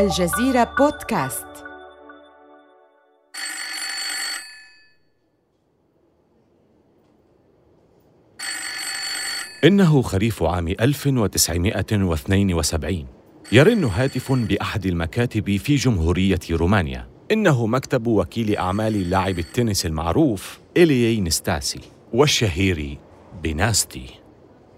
الجزيرة بودكاست. إنه خريف عام 1972 يرن هاتف بأحد المكاتب في جمهورية رومانيا. إنه مكتب وكيل أعمال لاعب التنس المعروف إليي نستاسي والشهير بناستي.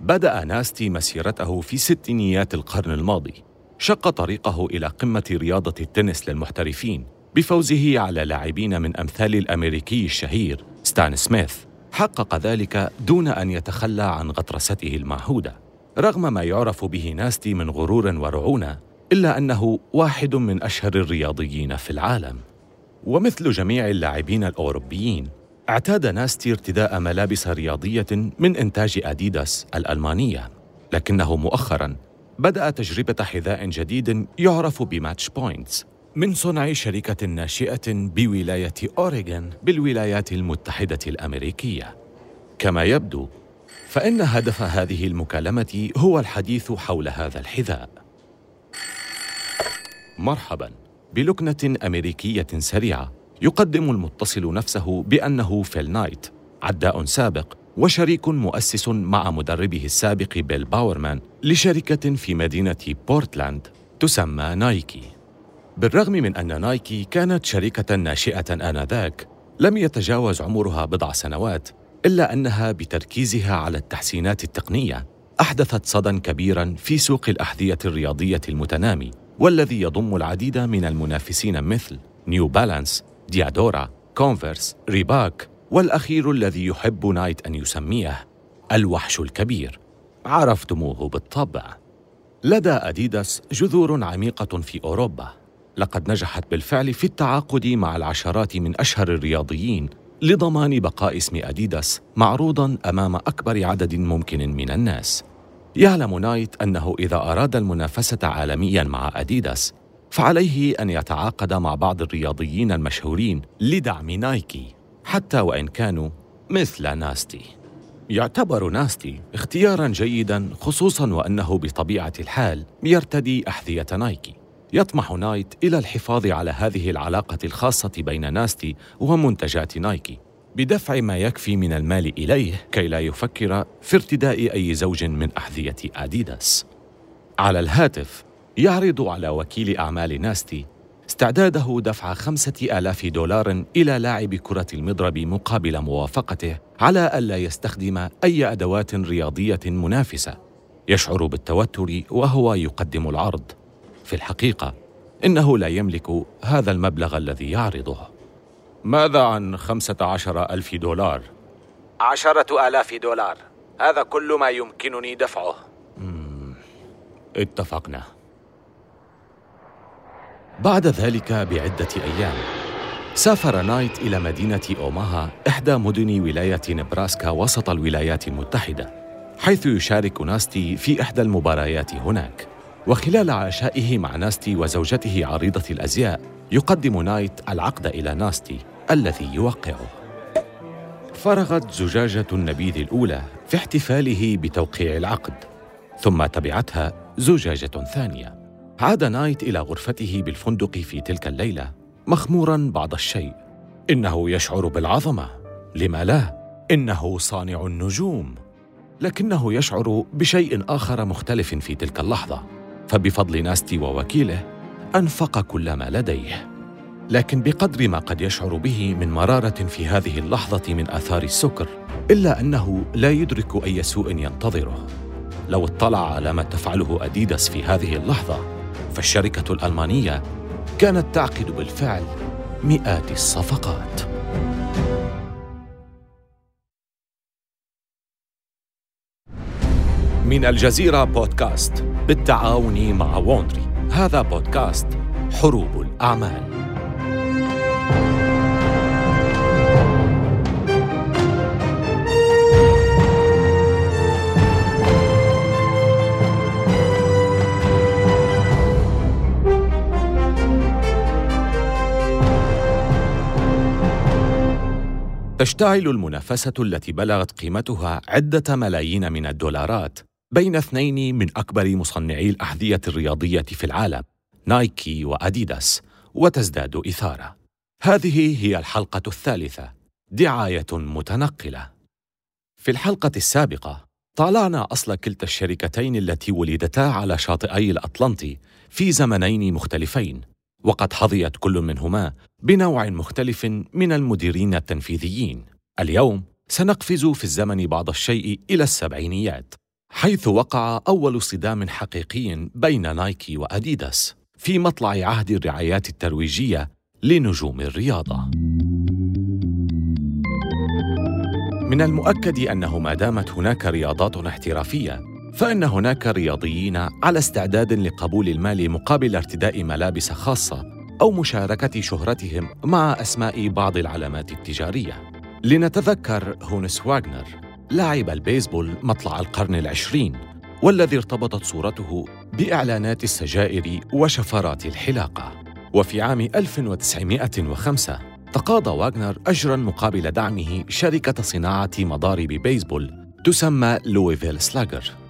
بدأ ناستي مسيرته في ستينيات القرن الماضي. شق طريقه إلى قمة رياضة التنس للمحترفين بفوزه على لاعبين من أمثال الأمريكي الشهير ستان سميث. حقق ذلك دون أن يتخلى عن غطرسته المعهودة رغم ما يعرف به ناستي من غرور ورعونة إلا أنه واحد من أشهر الرياضيين في العالم. ومثل جميع اللاعبين الأوروبيين اعتاد ناستي ارتداء ملابس رياضية من إنتاج أديداس الألمانية لكنه مؤخراً بدأ تجربة حذاء جديد يعرف ب Match Points من صنع شركة ناشئة بولاية أوريغون بالولايات المتحدة الأمريكية. كما يبدو فإن هدف هذه المكالمة هو الحديث حول هذا الحذاء. مرحبا. بلكنة أمريكية سريعة يقدم المتصل نفسه بأنه فيل نايت عداء سابق. وشريك مؤسس مع مدربه السابق بيل باورمان لشركة في مدينة بورتلاند تسمى نايكي. بالرغم من أن نايكي كانت شركة ناشئة آنذاك لم يتجاوز عمرها بضع سنوات إلا أنها بتركيزها على التحسينات التقنية أحدثت صدى كبيرا في سوق الأحذية الرياضية المتنامي والذي يضم العديد من المنافسين مثل نيو بالانس ديادورا كونفرس ريباك والأخير الذي يحب نايت أن يسميه الوحش الكبير. عرفتموه بالطبع. لدى أديداس جذور عميقة في أوروبا. لقد نجحت بالفعل في التعاقد مع العشرات من أشهر الرياضيين لضمان بقاء اسم أديداس معروضا أمام أكبر عدد ممكن من الناس. يعلم نايت أنه إذا أراد المنافسة عالميا مع أديداس فعليه أن يتعاقد مع بعض الرياضيين المشهورين لدعم نايكي. حتى وإن كانوا مثل ناستي. يعتبر ناستي اختيارا جيدا خصوصا وأنه بطبيعة الحال يرتدي أحذية نايكي. يطمح نايت إلى الحفاظ على هذه العلاقة الخاصة بين ناستي ومنتجات نايكي بدفع ما يكفي من المال إليه كي لا يفكر في ارتداء أي زوج من أحذية أديداس. على الهاتف يعرض على وكيل أعمال ناستي استعداده دفع خمسة آلاف دولار إلى لاعب كرة المضرب مقابل موافقته على ألا يستخدم أي أدوات رياضية منافسة. يشعر بالتوتر وهو يقدم العرض. في الحقيقة إنه لا يملك هذا المبلغ الذي يعرضه. ماذا عن خمسة عشر ألف دولار؟ عشرة آلاف دولار. هذا كل ما يمكنني دفعه. اتفقنا. بعد ذلك بعدة أيام سافر نايت إلى مدينة أوماها إحدى مدن ولاية نبراسكا وسط الولايات المتحدة حيث يشارك ناستي في إحدى المباريات هناك. وخلال عشائه مع ناستي وزوجته عارضة الأزياء يقدم نايت العقد إلى ناستي الذي يوقعه. فرغت زجاجة النبيذ الأولى في احتفاله بتوقيع العقد ثم تبعتها زجاجة ثانية. عاد نايت إلى غرفته بالفندق في تلك الليلة مخمورا بعض الشيء. إنه يشعر بالعظمة. لما لا؟ إنه صانع النجوم. لكنه يشعر بشيء آخر مختلف في تلك اللحظة. فبفضل ناستي ووكيله أنفق كل ما لديه. لكن بقدر ما قد يشعر به من مرارة في هذه اللحظة من آثار السكر إلا أنه لا يدرك أي سوء ينتظره. لو اطلع على ما تفعله أديداس في هذه اللحظة فالشركة الألمانية كانت تعقد بالفعل مئات الصفقات. من الجزيرة بودكاست بالتعاون مع ووندري هذا بودكاست حروب الأعمال. تشتعل المنافسة التي بلغت قيمتها عدة ملايين من الدولارات بين اثنين من أكبر مصنعي الأحذية الرياضية في العالم نايكي وأديداس وتزداد إثارة هذه هي الحلقة الثالثة دعاية متنقلة. في الحلقة السابقة طالعنا أصل كلتا الشركتين التي ولدتا على شاطئي الأطلنطي في زمنين مختلفين. وقد حظيت كل منهما بنوع مختلف من المديرين التنفيذيين. اليوم سنقفز في الزمن بعض الشيء إلى السبعينيات حيث وقع أول صدام حقيقي بين نايكي وأديداس في مطلع عهد الرعايات الترويجية لنجوم الرياضة. من المؤكد أنه ما دامت هناك رياضات احترافية فإن هناك رياضيين على استعداد لقبول المال مقابل ارتداء ملابس خاصة أو مشاركة شهرتهم مع أسماء بعض العلامات التجارية. لنتذكر هونس واغنر لاعب البيسبول مطلع القرن العشرين والذي ارتبطت صورته بإعلانات السجائر وشفرات الحلاقة. وفي عام 1905 تقاضى واغنر أجراً مقابل دعمه شركة صناعة مضارب بيسبول تسمى لويفيل سلاجر.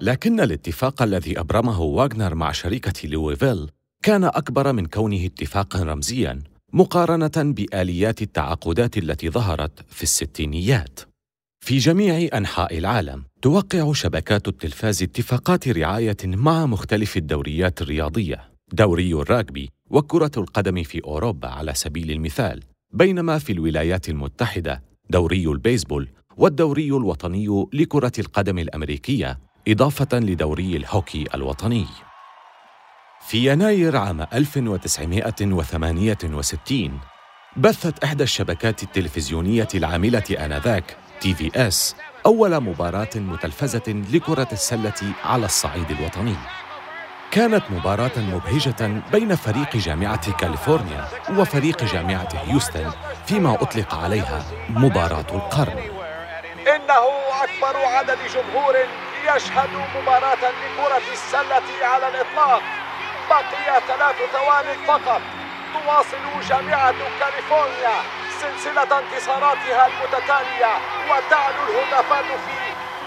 لكن الاتفاق الذي أبرمه واغنر مع شركة لويفيل كان أكبر من كونه اتفاقاً رمزياً مقارنة بآليات التعاقدات التي ظهرت في الستينيات. في جميع أنحاء العالم توقع شبكات التلفاز اتفاقات رعاية مع مختلف الدوريات الرياضية دوري الراجبي وكرة القدم في أوروبا على سبيل المثال. بينما في الولايات المتحدة دوري البيسبول والدوري الوطني لكرة القدم الأمريكية إضافة لدوري الهوكي الوطني. في يناير عام 1968 بثت إحدى الشبكات التلفزيونية العاملة آنذاك TVS أول مباراة متلفزة لكرة السلة على الصعيد الوطني. كانت مباراة مبهجة بين فريق جامعة كاليفورنيا وفريق جامعة هيوستن فيما أطلق عليها مباراة القرن. إنه أكبر عدد جمهور يشهد مباراة لكرة السلة على الإطلاق. بقي ثلاث ثوان فقط. تواصل جامعة كاليفورنيا سلسلة انتصاراتها المتتالية وتعلو الهتافات في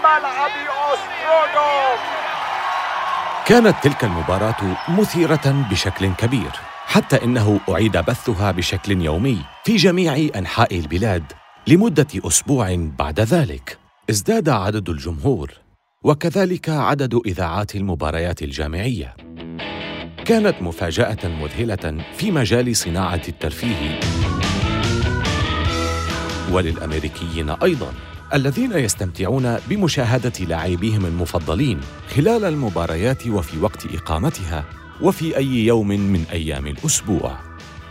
ملعب أوسترودوم كانت تلك المباراة مثيرة بشكل كبير حتى إنه أعيد بثها بشكل يومي في جميع أنحاء البلاد لمدة أسبوع بعد ذلك. ازداد عدد الجمهور. وكذلك عدد إذاعات المباريات الجامعية. كانت مفاجأة مذهلة في مجال صناعة الترفيه. وللأمريكيين أيضاً الذين يستمتعون بمشاهدة لاعبيهم المفضلين خلال المباريات وفي وقت إقامتها وفي أي يوم من أيام الأسبوع.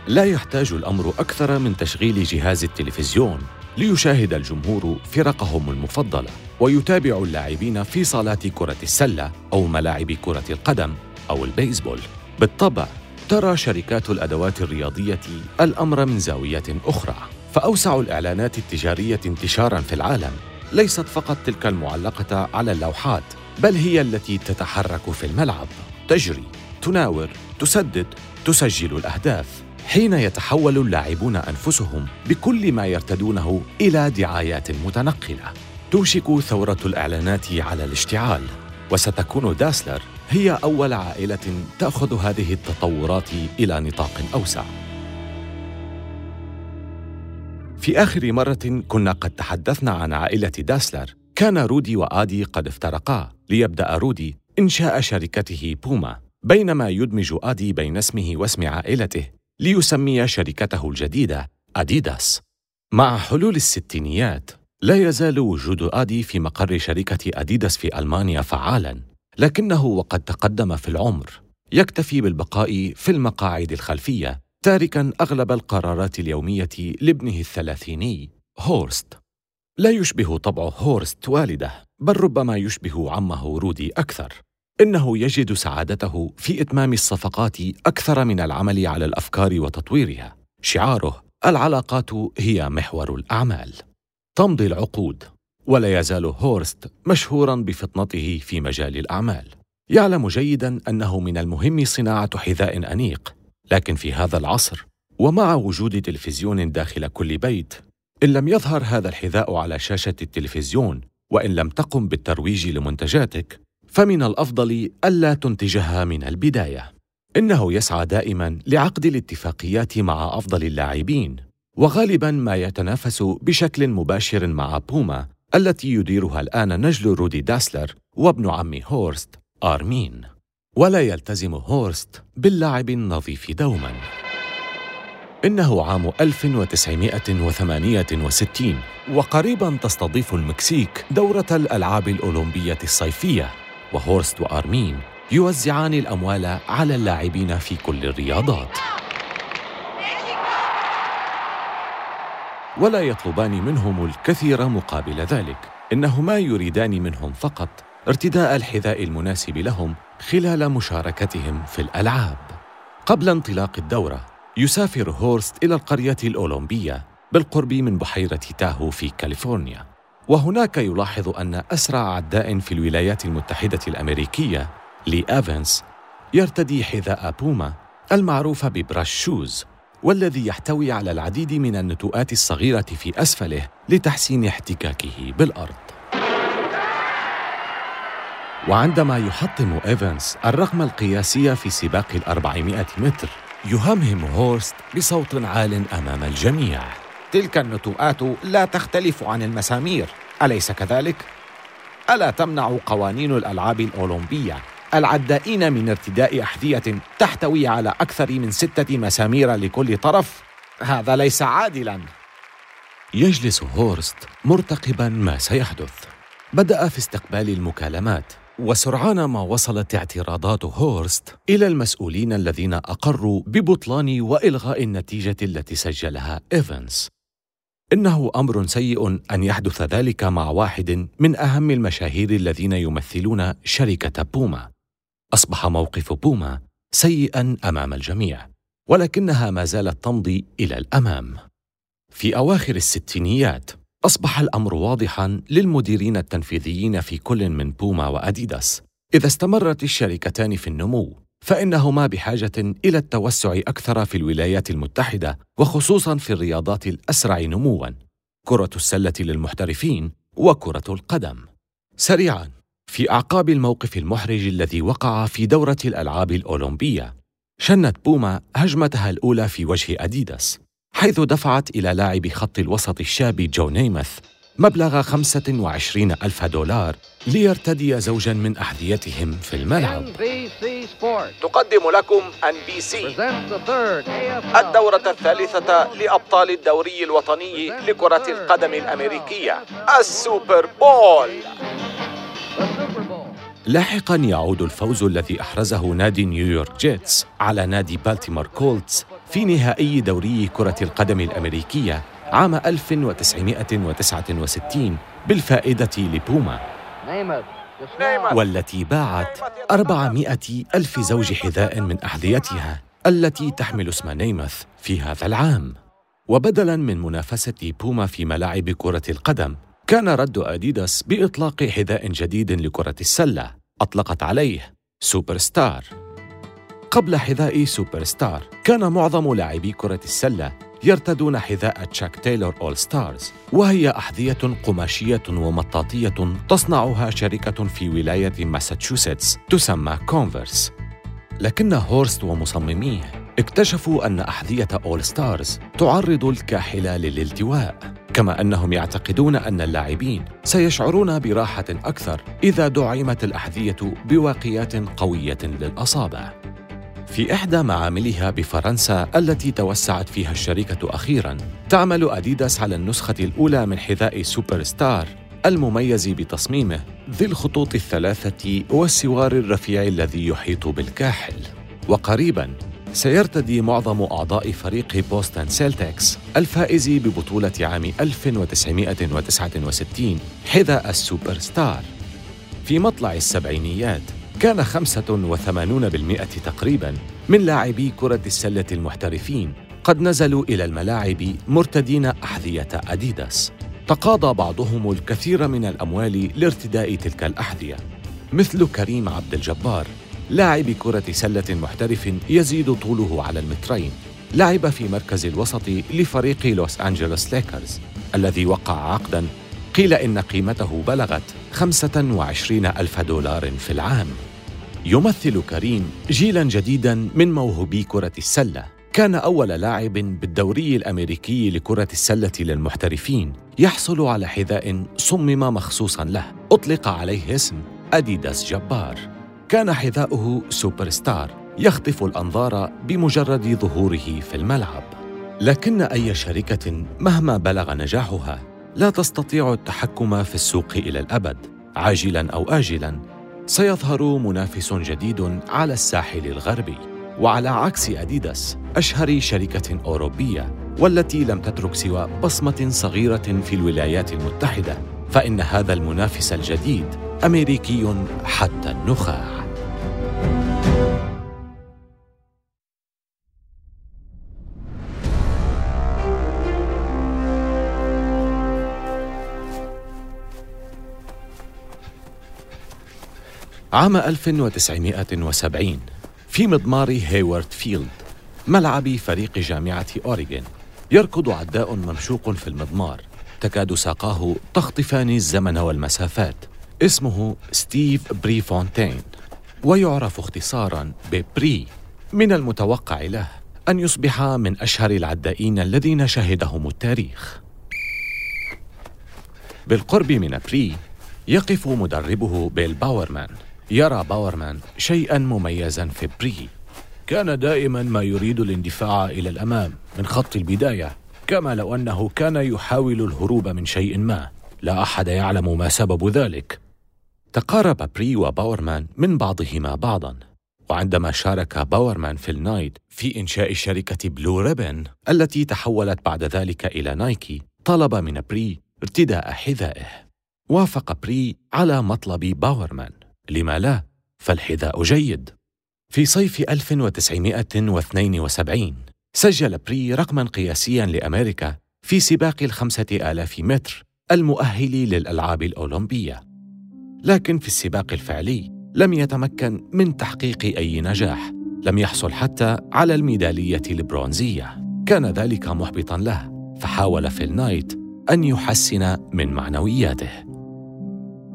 لا يحتاج الأمر أكثر من تشغيل جهاز التلفزيون. ليشاهد الجمهور فرقهم المفضلة ويتابع اللاعبين في صالات كرة السلة أو ملاعب كرة القدم أو البيسبول. بالطبع ترى شركات الأدوات الرياضية الأمر من زاوية أخرى فأوسع الإعلانات التجارية انتشاراً في العالم. ليست فقط تلك المعلقة على اللوحات بل هي التي تتحرك في الملعب. تجري تناور تسدد تسجل الأهداف. حين يتحول اللاعبون أنفسهم بكل ما يرتدونه إلى دعايات متنقلة. توشك ثورة الإعلانات على الاشتعال وستكون داسلر هي أول عائلة تأخذ هذه التطورات إلى نطاق أوسع. في آخر مرة كنا قد تحدثنا عن عائلة داسلر. كان رودي وآدي قد افترقا. ليبدأ رودي إنشاء شركته بوما بينما يدمج آدي بين اسمه واسم عائلته. ليسمي شركته الجديدة أديداس مع حلول الستينيات لا يزال وجود آدي في مقر شركة أديداس في ألمانيا فعالاً لكنه وقد تقدم في العمر. يكتفي بالبقاء في المقاعد الخلفية تاركا أغلب القرارات اليومية لابنه الثلاثيني هورست. لا يشبه طبع هورست والده بل ربما يشبه عمه رودي أكثر. إنه يجد سعادته في إتمام الصفقات أكثر من العمل على الأفكار وتطويرها. شعاره العلاقات هي محور الأعمال. تمضي العقود. ولا يزال هورست مشهورا بفطنته في مجال الأعمال. يعلم جيدا أنه من المهم صناعة حذاء أنيق. لكن في هذا العصر ومع وجود تلفزيون داخل كل بيت إن لم يظهر هذا الحذاء على شاشة التلفزيون وإن لم تقم بالترويج لمنتجاتك فمن الأفضل ألا تنتجها من البداية. إنه يسعى دائما لعقد الاتفاقيات مع أفضل اللاعبين وغالبا ما يتنافس بشكل مباشر مع بوما التي يديرها الآن نجل رودي داسلر وابن عم هورست آرمين. ولا يلتزم هورست باللعب النظيف دوما. إنه عام 1968 وقريبا تستضيف المكسيك دورة الألعاب الأولمبية الصيفية. وهورست وآرمين يوزعان الأموال على اللاعبين في كل الرياضات. ولا يطلبان منهم الكثير مقابل ذلك. إنهما يريدان منهم فقط ارتداء الحذاء المناسب لهم خلال مشاركتهم في الألعاب. قبل انطلاق الدورة يسافر هورست إلى القرية الأولمبية بالقرب من بحيرة تاهو في كاليفورنيا. وهناك يلاحظ أن أسرع عداء في الولايات المتحدة الأمريكية لي ايفنس يرتدي حذاء بوما المعروف ب brush shoes والذي يحتوي على العديد من النتوءات الصغيرة في أسفله لتحسين احتكاكه بالأرض. وعندما يحطم إيفنس الرقم القياسي في سباق الأربعمائة متر يهمهم هورست بصوت عال أمام الجميع تلك النتوءات لا تختلف عن المسامير. أليس كذلك؟ ألا تمنع قوانين الألعاب الأولمبية العدائين من ارتداء أحذية تحتوي على أكثر من ستة مسامير لكل طرف؟ هذا ليس عادلا. يجلس هورست مرتقبا ما سيحدث. بدأ في استقبال المكالمات وسرعان ما وصلت اعتراضات هورست إلى المسؤولين الذين أقروا ببطلان وإلغاء النتيجة التي سجلها إيفنس إنه أمر سيء أن يحدث ذلك مع واحد من أهم المشاهير الذين يمثلون شركة بوما. أصبح موقف بوما سيئا أمام الجميع ولكنها ما زالت تمضي إلى الأمام. في أواخر الستينيات أصبح الأمر واضحا للمديرين التنفيذيين في كل من بوما وأديداس إذا استمرت الشركتان في النمو. فإنهما بحاجة إلى التوسع أكثر في الولايات المتحدة وخصوصا في الرياضات الأسرع نموا كرة السلة للمحترفين وكرة القدم. سريعا في أعقاب الموقف المحرج الذي وقع في دورة الألعاب الأولمبية شنت بوما هجمتها الأولى في وجه أديداس حيث دفعت إلى لاعب خط الوسط الشاب جو نيمث مبلغ 25 ألف دولار ليرتدي زوجا من أحذيتهم في الملعب. تقدم لكم أن بي سي الدورة الثالثة لأبطال الدوري الوطني لكرة القدم الأمريكية. السوبر بول. لاحقا يعود الفوز الذي أحرزه نادي نيويورك جيتس على نادي بالتيمور كولتس في نهائي دوري كرة القدم الأمريكية. عام 1969 بالفائدة لبوما والتي باعت 400 ألف زوج حذاء من أحذيتها التي تحمل اسم نيمث في هذا العام. وبدلا من منافسة بوما في ملاعب كرة القدم كان رد أديداس بإطلاق حذاء جديد لكرة السلة أطلقت عليه سوبر ستار قبل حذاء سوبر ستار كان معظم لاعبي كرة السلة يرتدون حذاء تشاك تايلور أول ستارز وهي أحذية قماشية ومطاطية تصنعها شركة في ولاية ماساتشوستس تسمى كونفرس. لكن هورست ومصمميه اكتشفوا أن أحذية أول ستارز تعرض الكاحل للالتواء كما أنهم يعتقدون أن اللاعبين سيشعرون براحة أكثر إذا دعمت الأحذية بواقيات قوية للاصابع في إحدى معاملها بفرنسا التي توسعت فيها الشركة أخيرا تعمل أديداس على النسخة الأولى من حذاء سوبر ستار المميز بتصميمه ذي الخطوط الثلاثة والسوار الرفيع الذي يحيط بالكاحل. وقريبا سيرتدي معظم أعضاء فريق بوستن سيلتكس الفائز ببطولة عام 1969 حذاء السوبر ستار في مطلع السبعينيات كان 85% تقريبا من لاعبي كرة السلة المحترفين قد نزلوا إلى الملاعب مرتدين أحذية أديداس. تقاضى بعضهم الكثير من الأموال لارتداء تلك الأحذية. مثل كريم عبد الجبار لاعب كرة سلة محترف يزيد طوله على المترين. لعب في مركز الوسط لفريق لوس أنجلوس ليكرز الذي وقع عقدا. قيل إن قيمته بلغت 25 ألف دولار في العام. يمثل كريم جيلا جديدا من موهوبي كرة السلة. كان أول لاعب بالدوري الأمريكي لكرة السلة للمحترفين. يحصل على حذاء صمم مخصوصا له. أطلق عليه اسم أديداس جبار. كان حذاؤه سوبر ستار يخطف الأنظار بمجرد ظهوره في الملعب. لكن أي شركة مهما بلغ نجاحها لا تستطيع التحكم في السوق إلى الأبد. عاجلا أو آجلا سيظهر منافس جديد على الساحل الغربي وعلى عكس أديداس أشهر شركة أوروبية والتي لم تترك سوى بصمة صغيرة في الولايات المتحدة فإن هذا المنافس الجديد أمريكي حتى النخاع. عام 1970 في مضمار هيوارد فيلد ملعب فريق جامعة أوريغون. يركض عداء ممشوق في المضمار. تكاد ساقاه تخطفان الزمن والمسافات. اسمه ستيف بريفونتين. ويعرف اختصارا ببري من المتوقع له أن يصبح من أشهر العدائين الذين شهدهم التاريخ. بالقرب من بري يقف مدربه بيل باورمان. يرى باورمان شيئا مميزا في بري. كان دائما ما يريد الاندفاع إلى الأمام من خط البداية كما لو أنه كان يحاول الهروب من شيء ما. لا أحد يعلم ما سبب ذلك. تقارب بري وباورمان من بعضهما بعضا وعندما شارك باورمان فيل نايت في إنشاء شركة بلو ريبن التي تحولت بعد ذلك إلى نايكي طلب من بري ارتداء حذائه. وافق بري على مطلب باورمان. لما لا فالحذاء جيد. في صيف 1972 سجل بري رقما قياسيا لأمريكا في سباق الخمسة آلاف متر المؤهل للألعاب الأولمبية. لكن في السباق الفعلي لم يتمكن من تحقيق أي نجاح لم يحصل حتى على الميدالية البرونزية. كان ذلك محبطا له فحاول فيل نايت أن يحسن من معنوياته.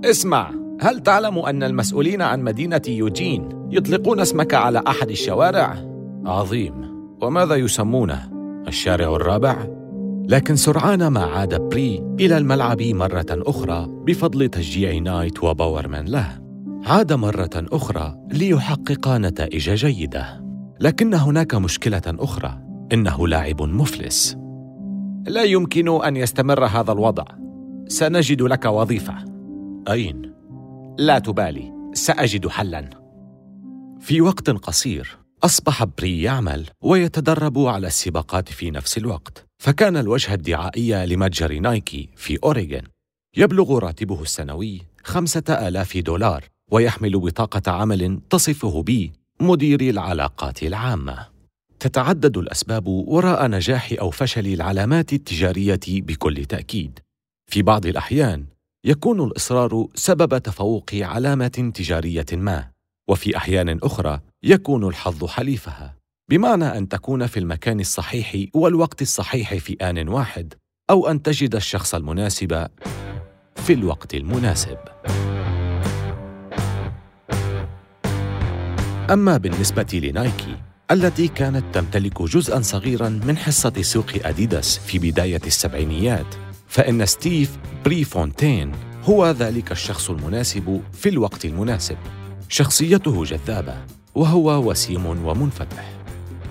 اسمع! هل تعلم أن المسؤولين عن مدينة يوجين يطلقون اسمك على أحد الشوارع؟ عظيم وماذا يسمونه؟ الشارع الرابع؟ لكن سرعان ما عاد بري إلى الملعب مرة أخرى بفضل تشجيع نايت وباورمان له عاد مرة أخرى ليحقق نتائج جيدة لكن هناك مشكلة أخرى إنه لاعب مفلس لا يمكن أن يستمر هذا الوضع سنجد لك وظيفة أين؟ لا تبالي سأجد حلاً. في وقت قصير أصبح بري يعمل ويتدرب على السباقات في نفس الوقت فكان الوجه الدعائي لمتجر نايكي في أوريغون. يبلغ راتبه السنوي خمسة آلاف دولار ويحمل بطاقة عمل تصفه ب مدير العلاقات العامة. تتعدد الأسباب وراء نجاح أو فشل العلامات التجارية بكل تأكيد. في بعض الأحيان يكون الإصرار سبب تفوق علامة تجارية ما وفي أحيان أخرى يكون الحظ حليفها بمعنى أن تكون في المكان الصحيح والوقت الصحيح في آن واحد أو أن تجد الشخص المناسب في الوقت المناسب. أما بالنسبة لنايكي التي كانت تمتلك جزءا صغيرا من حصة سوق أديداس في بداية السبعينيات فإن ستيف بريفونتين هو ذلك الشخص المناسب في الوقت المناسب. شخصيته جذابة وهو وسيم ومنفتح.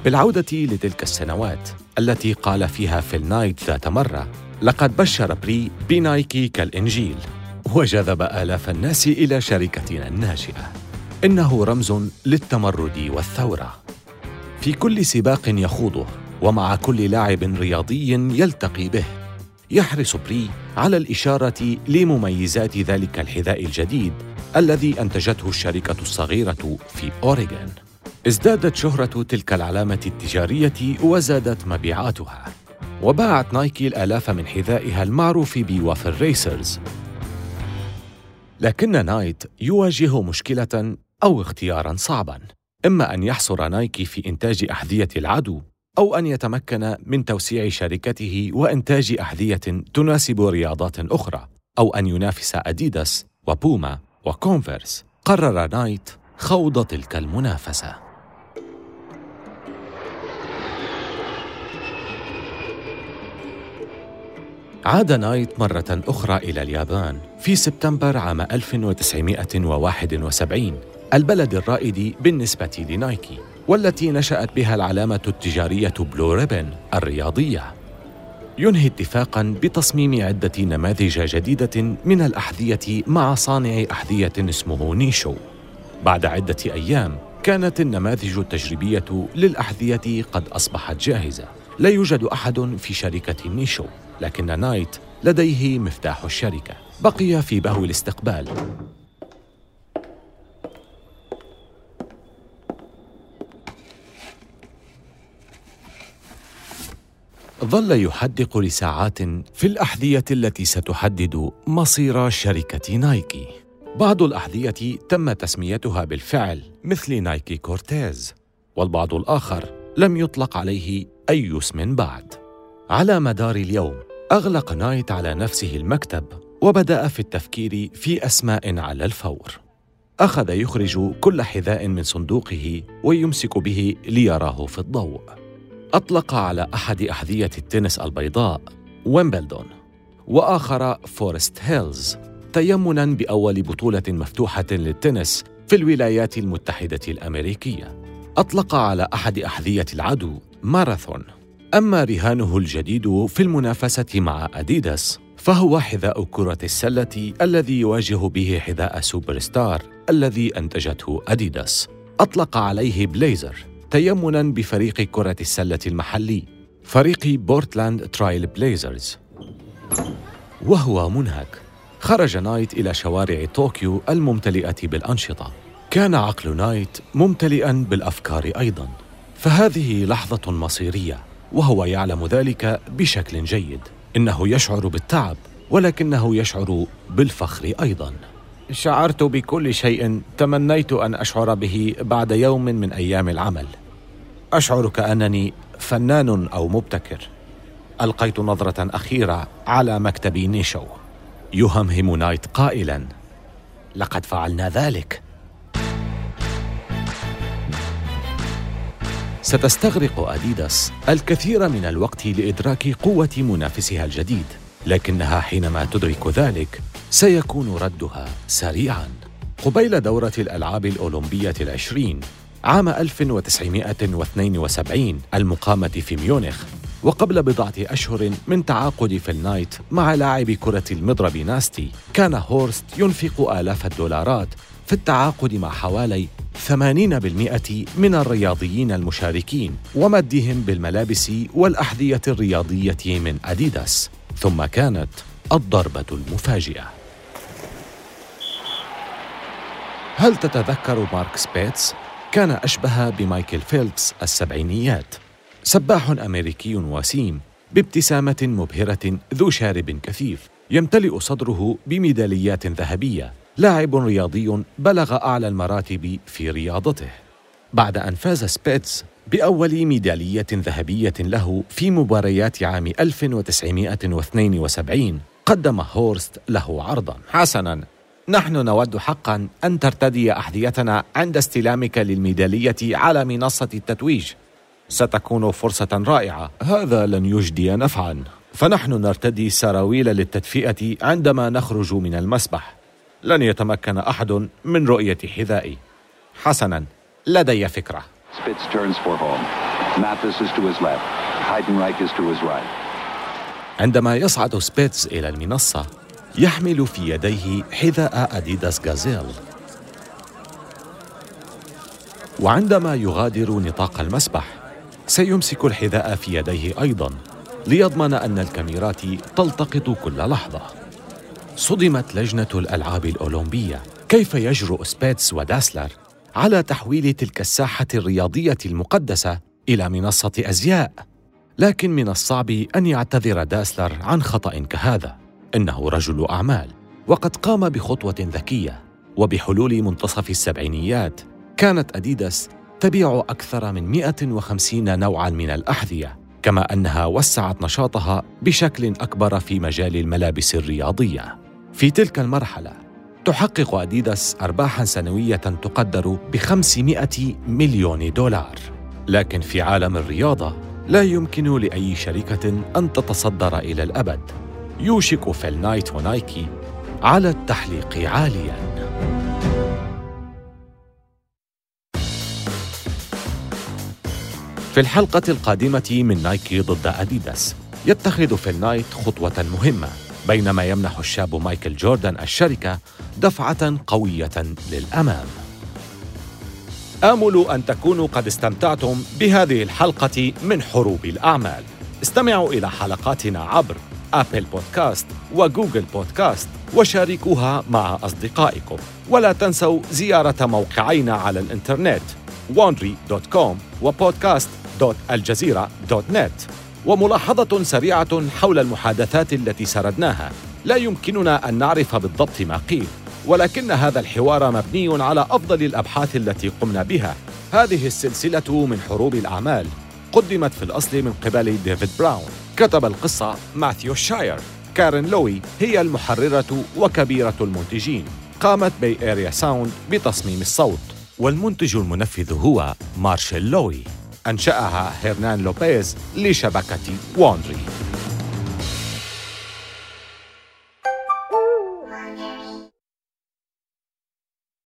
بالعودة لتلك السنوات التي قال فيها فيل نايت ذات مرة لقد بشر بري بنايكي كالإنجيل. وجذب آلاف الناس إلى شركتنا الناشئه إنه رمز للتمرد والثورة. في كل سباق يخوضه ومع كل لاعب رياضي يلتقي به يحرص بري على الإشارة لمميزات ذلك الحذاء الجديد الذي أنتجته الشركة الصغيرة في أوريغون. ازدادت شهرة تلك العلامة التجارية وزادت مبيعاتها. وباعت نايكي الآلاف من حذائها المعروف بوافل ريسرز. لكن نايت يواجه مشكلة أو اختيارا صعبا. إما أن يحصر نايكي في إنتاج أحذية العدو أو أن يتمكن من توسيع شركته وإنتاج احذيه تناسب رياضات أخرى أو أن ينافس أديداس وبوما وكونفرس. قرر نايت خوض تلك المنافسة. عاد نايت مرة أخرى إلى اليابان في سبتمبر عام 1971 البلد الرائد بالنسبة لنايكي. والتي نشأت بها العلامة التجارية بلو ريبن الرياضية. ينهي اتفاقا بتصميم عدة نماذج جديدة من الأحذية مع صانع أحذية اسمه نيشو. بعد عدة أيام كانت النماذج التجريبية للأحذية قد أصبحت جاهزة. لا يوجد أحد في شركة نيشو لكن نايت لديه مفتاح الشركة. بقي في بهو الاستقبال. ظل يحدق لساعات في الأحذية التي ستحدد مصير شركة نايكي. بعض الأحذية تم تسميتها بالفعل مثل نايكي كورتيز والبعض الآخر لم يطلق عليه أي اسم بعد. على مدار اليوم أغلق نايت على نفسه المكتب وبدأ في التفكير في أسماء على الفور. أخذ يخرج كل حذاء من صندوقه ويمسك به ليراه في الضوء. أطلق على أحد أحذية التنس البيضاء ويمبلدون. وآخر فورست هيلز تيمنا بأول بطولة مفتوحة للتنس في الولايات المتحدة الأمريكية. أطلق على أحد أحذية العدو ماراثون. أما رهانه الجديد في المنافسة مع أديداس فهو حذاء كرة السلة الذي يواجه به حذاء سوبر ستار الذي أنتجته أديداس. أطلق عليه بليزر. تيمنا بفريق كرة السلة المحلي فريق بورتلاند ترايل بليزرز. وهو منهك خرج نايت إلى شوارع طوكيو الممتلئة بالأنشطة. كان عقل نايت ممتلئا بالأفكار أيضا. فهذه لحظة مصيرية وهو يعلم ذلك بشكل جيد. إنه يشعر بالتعب ولكنه يشعر بالفخر أيضا. شعرت بكل شيء تمنيت أن أشعر به بعد يوم من أيام العمل. اشعر كانني فنان أو مبتكر. ألقيت نظرة أخيرة على مكتب نيشو. يهمهم نايت قائلا. لقد فعلنا ذلك. ستستغرق أديداس الكثير من الوقت لإدراك قوة منافسها الجديد لكنها حينما تدرك ذلك سيكون ردها سريعا. قبيل دورة الألعاب الأولمبية العشرين عام 1972 المقامة في ميونخ. وقبل بضعة أشهر من تعاقد فيل نايت مع لاعب كرة المضرب ناستي كان هورست ينفق آلاف الدولارات في التعاقد مع حوالي 80% من الرياضيين المشاركين ومدهم بالملابس والأحذية الرياضية من أديداس. ثم كانت الضربة المفاجئة. هل تتذكر مارك سبيتس؟ كان أشبه بمايكل فيلبس السبعينيات. سباح أمريكي وسيم بابتسامة مبهرة ذو شارب كثيف يمتلئ صدره بميداليات ذهبية. لاعب رياضي بلغ أعلى المراتب في رياضته. بعد أن فاز سبيتس بأول ميدالية ذهبية له في مباريات عام 1972 قدم هورست له عرضا. حسنا. نحن نود حقا أن ترتدي أحذيتنا عند استلامك للميدالية على منصة التتويج. ستكون فرصة رائعة. هذا لن يجدي نفعا. فنحن نرتدي سراويل للتدفئة عندما نخرج من المسبح. لن يتمكن أحد من رؤية حذائي. حسنا لدي فكرة. عندما يصعد سبيتس إلى المنصة يحمل في يديه حذاء أديداس غازيل. وعندما يغادر نطاق المسبح سيمسك الحذاء في يديه أيضا ليضمن أن الكاميرات تلتقط كل لحظة. صدمت لجنة الألعاب الأولمبية كيف يجرؤ سبيتس وداسلر على تحويل تلك الساحة الرياضية المقدسة إلى منصة أزياء لكن من الصعب أن يعتذر داسلر عن خطأ كهذا. إنه رجل أعمال وقد قام بخطوة ذكية وبحلول منتصف السبعينيات كانت أديداس تبيع أكثر من 150 نوعاً من الأحذية كما أنها وسعت نشاطها بشكل أكبر في مجال الملابس الرياضية. في تلك المرحلة تحقق أديداس أرباحاً سنوية تقدر ب 500 مليون دولار. لكن في عالم الرياضة لا يمكن لأي شركة أن تتصدر إلى الأبد. يوشك فيل نايت ونايكي على التحليق عالياً. في الحلقة القادمة من نايكي ضد أديداس يتخذ فيل نايت خطوة مهمة بينما يمنح الشاب مايكل جوردان الشركة دفعة قوية للأمام. آمل أن تكونوا قد استمتعتم بهذه الحلقة من حروب الأعمال. استمعوا إلى حلقاتنا عبر أبل بودكاست وجوجل بودكاست وشاركوها مع أصدقائكم. ولا تنسوا زيارة موقعينا على الإنترنت wandry.com وبودكاست.الجزيرة.net وملاحظة سريعة حول المحادثات التي سردناها. لا يمكننا أن نعرف بالضبط ما قيل ولكن هذا الحوار مبني على أفضل الأبحاث التي قمنا بها. هذه السلسلة من حروب الأعمال قدمت في الأصل من قبل ديفيد براون. كتب القصة ماثيو شاير. كارين لوي هي المحررة وكبيرة المنتجين. قامت بي اريا ساوند بتصميم الصوت. والمنتج المنفذ هو مارشيل لوي. أنشأها هيرنان لوبيز لشبكة ووندري